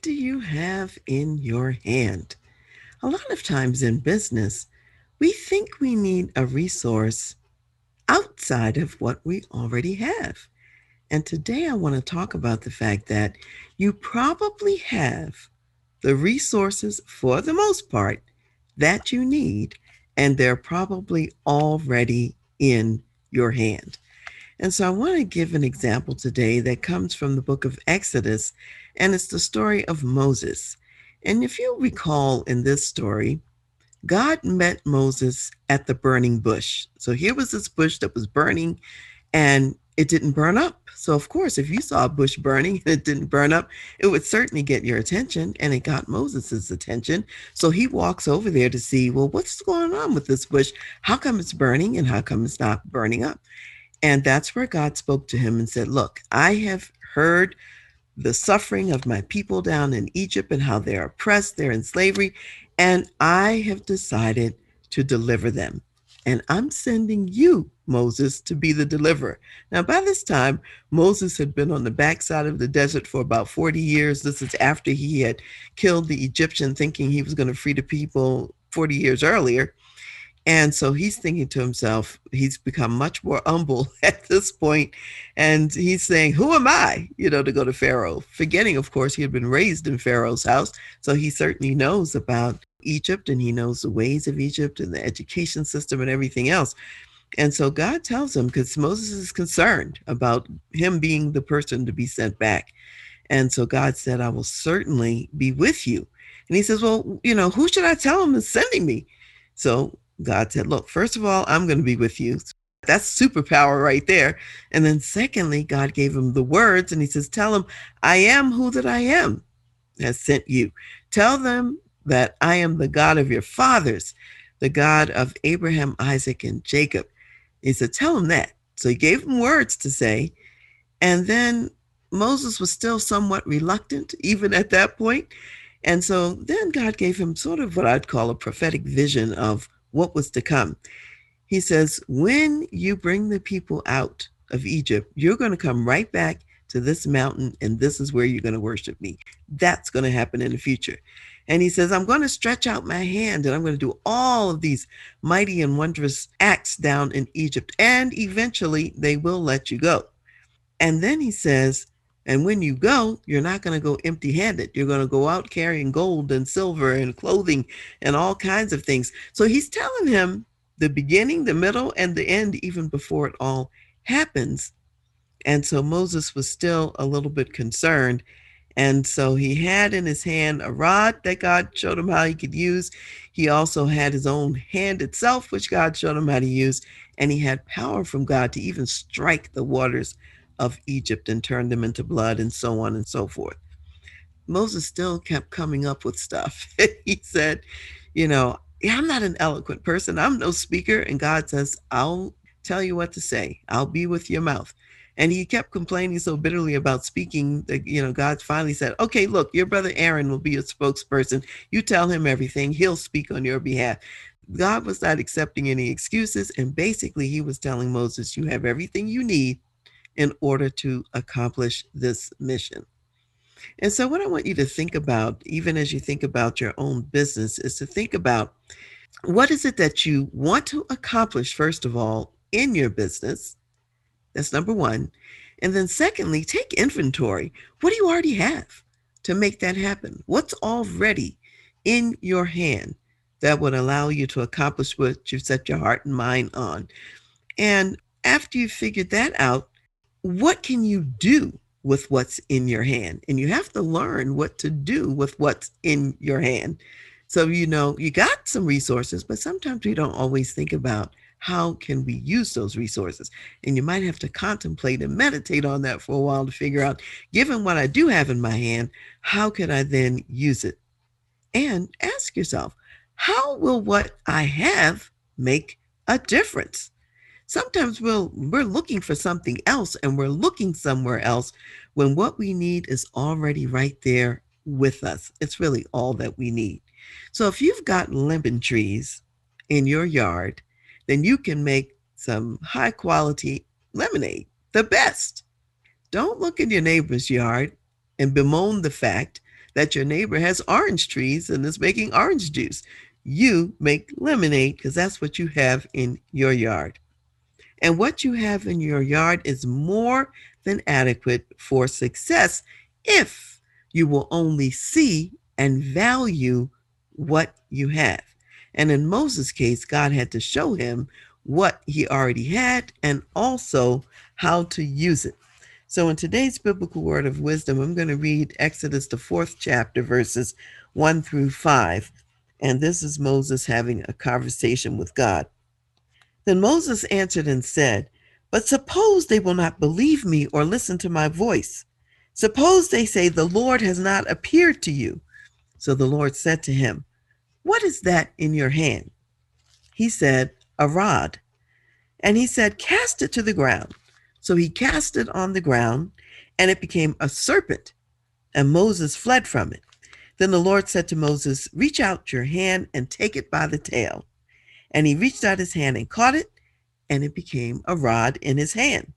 What do you have in your hand? A lot of times in business, we think we need a resource outside of what we already have. And today I want to talk about the fact that you probably have the resources for the most part that you need, and they're probably already in your hand. And so I want to give an example today that comes from the book of Exodus, and it's the story of Moses. And if you recall in this story, God met Moses at the burning bush. So here was this bush that was burning and it didn't burn up. So, of course, if you saw a bush burning and it didn't burn up, it would certainly get your attention. And it got Moses's attention. So he walks over there to see, well, what's going on with this bush? How come it's burning and how come it's not burning up? And that's where God spoke to him and said, Look, I have heard the suffering of my people down in Egypt and how they're oppressed, they're in slavery, and I have decided to deliver them. And I'm sending you, Moses, to be the deliverer. Now, by this time, Moses had been on the backside of the desert for about 40 years. This is after he had killed the Egyptian, thinking he was going to free the people 40 years earlier. And so he's thinking to himself, he's become much more humble at this point, And he's saying, Who am I, you know, to go to Pharaoh? Forgetting, of course, he had been raised in Pharaoh's house. So he certainly knows about Egypt and he knows the ways of Egypt and the education system and everything else. And so God tells him, because Moses is concerned about him being the person to be sent back. And so God said, I will certainly be with you. And he says, Well, you know, who should I tell him is sending me? So God said, Look, first of all, I'm going to be with you. That's superpower right there. And then, secondly, God gave him the words and he says, Tell him, I am who that I am has sent you. Tell them that I am the God of your fathers, the God of Abraham, Isaac, and Jacob. He said, Tell him that. So he gave him words to say. And then Moses was still somewhat reluctant, even at that point. And so then God gave him sort of what I'd call a prophetic vision of what was to come. He says, When you bring the people out of Egypt, you're going to come right back to this mountain, and this is where you're going to worship me. That's going to happen in the future. And he says, I'm going to stretch out my hand and I'm going to do all of these mighty and wondrous acts down in Egypt. And eventually they will let you go. And then he says, and when you go, you're not going to go empty handed. You're going to go out carrying gold and silver and clothing and all kinds of things. So he's telling him the beginning, the middle, and the end, even before it all happens. And so Moses was still a little bit concerned. And so he had in his hand a rod that God showed him how he could use. He also had his own hand itself, which God showed him how to use. And he had power from God to even strike the waters of Egypt and turned them into blood and so on and so forth. Moses still kept coming up with stuff. he said, You know, I'm not an eloquent person. I'm no speaker. And God says, I'll tell you what to say. I'll be with your mouth. And he kept complaining so bitterly about speaking that, you know, God finally said, Okay, look, your brother Aaron will be your spokesperson. You tell him everything, he'll speak on your behalf. God was not accepting any excuses. And basically, he was telling Moses, You have everything you need in order to accomplish this mission. And so, what I want you to think about, even as you think about your own business, is to think about what is it that you want to accomplish, first of all, in your business? That's number one. And then, secondly, take inventory. What do you already have to make that happen? What's already in your hand that would allow you to accomplish what you've set your heart and mind on? And after you've figured that out, what can you do with what's in your hand? And you have to learn what to do with what's in your hand. So, you know, you got some resources, but sometimes we don't always think about how can we use those resources? And you might have to contemplate and meditate on that for a while to figure out, given what I do have in my hand, how could I then use it? And ask yourself, how will what I have make a difference? Sometimes we'll, we're looking for something else and we're looking somewhere else when what we need is already right there with us. It's really all that we need. So if you've got lemon trees in your yard, then you can make some high quality lemonade, the best. Don't look in your neighbor's yard and bemoan the fact that your neighbor has orange trees and is making orange juice. You make lemonade because that's what you have in your yard. And what you have in your yard is more than adequate for success if you will only see and value what you have. And in Moses' case, God had to show him what he already had and also how to use it. So, in today's biblical word of wisdom, I'm going to read Exodus, the fourth chapter, verses one through five. And this is Moses having a conversation with God. Then Moses answered and said, But suppose they will not believe me or listen to my voice. Suppose they say, The Lord has not appeared to you. So the Lord said to him, what is that in your hand? He said, A rod. And he said, Cast it to the ground. So he cast it on the ground, and it became a serpent, and Moses fled from it. Then the Lord said to Moses, Reach out your hand and take it by the tail. And he reached out his hand and caught it, and it became a rod in his hand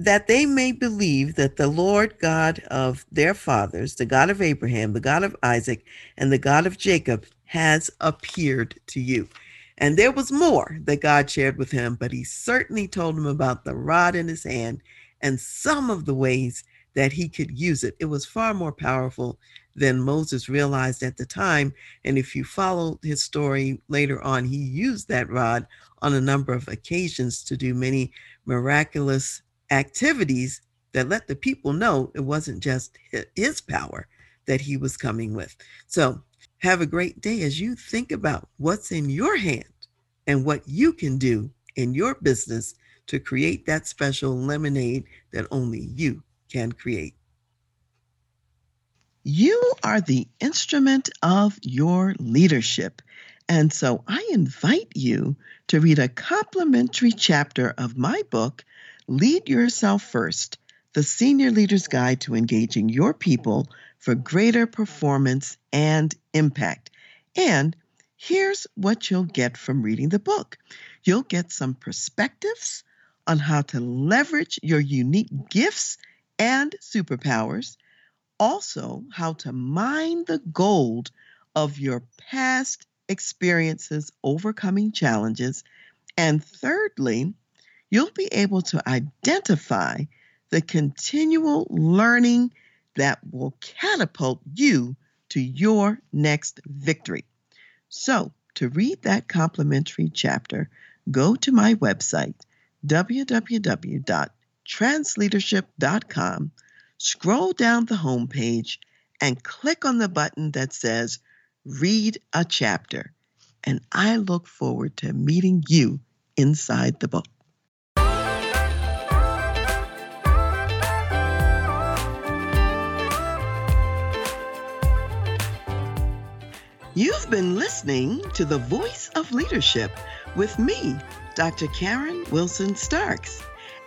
that they may believe that the Lord God of their fathers, the God of Abraham, the God of Isaac, and the God of Jacob, has appeared to you. And there was more that God shared with him, but he certainly told him about the rod in his hand and some of the ways that he could use it. It was far more powerful than Moses realized at the time. And if you follow his story later on, he used that rod on a number of occasions to do many miraculous activities that let the people know it wasn't just his power that he was coming with. So, have a great day as you think about what's in your hand and what you can do in your business to create that special lemonade that only you can create. You are the instrument of your leadership. And so I invite you to read a complimentary chapter of my book, Lead Yourself First The Senior Leader's Guide to Engaging Your People for Greater Performance and Impact. And here's what you'll get from reading the book you'll get some perspectives on how to leverage your unique gifts and superpowers, also, how to mine the gold of your past experiences overcoming challenges, and thirdly, you'll be able to identify the continual learning that will catapult you to your next victory. So, to read that complimentary chapter, go to my website, www.transleadership.com, scroll down the homepage, and click on the button that says Read a Chapter. And I look forward to meeting you inside the book. You've been listening to The Voice of Leadership with me, Dr. Karen Wilson Starks.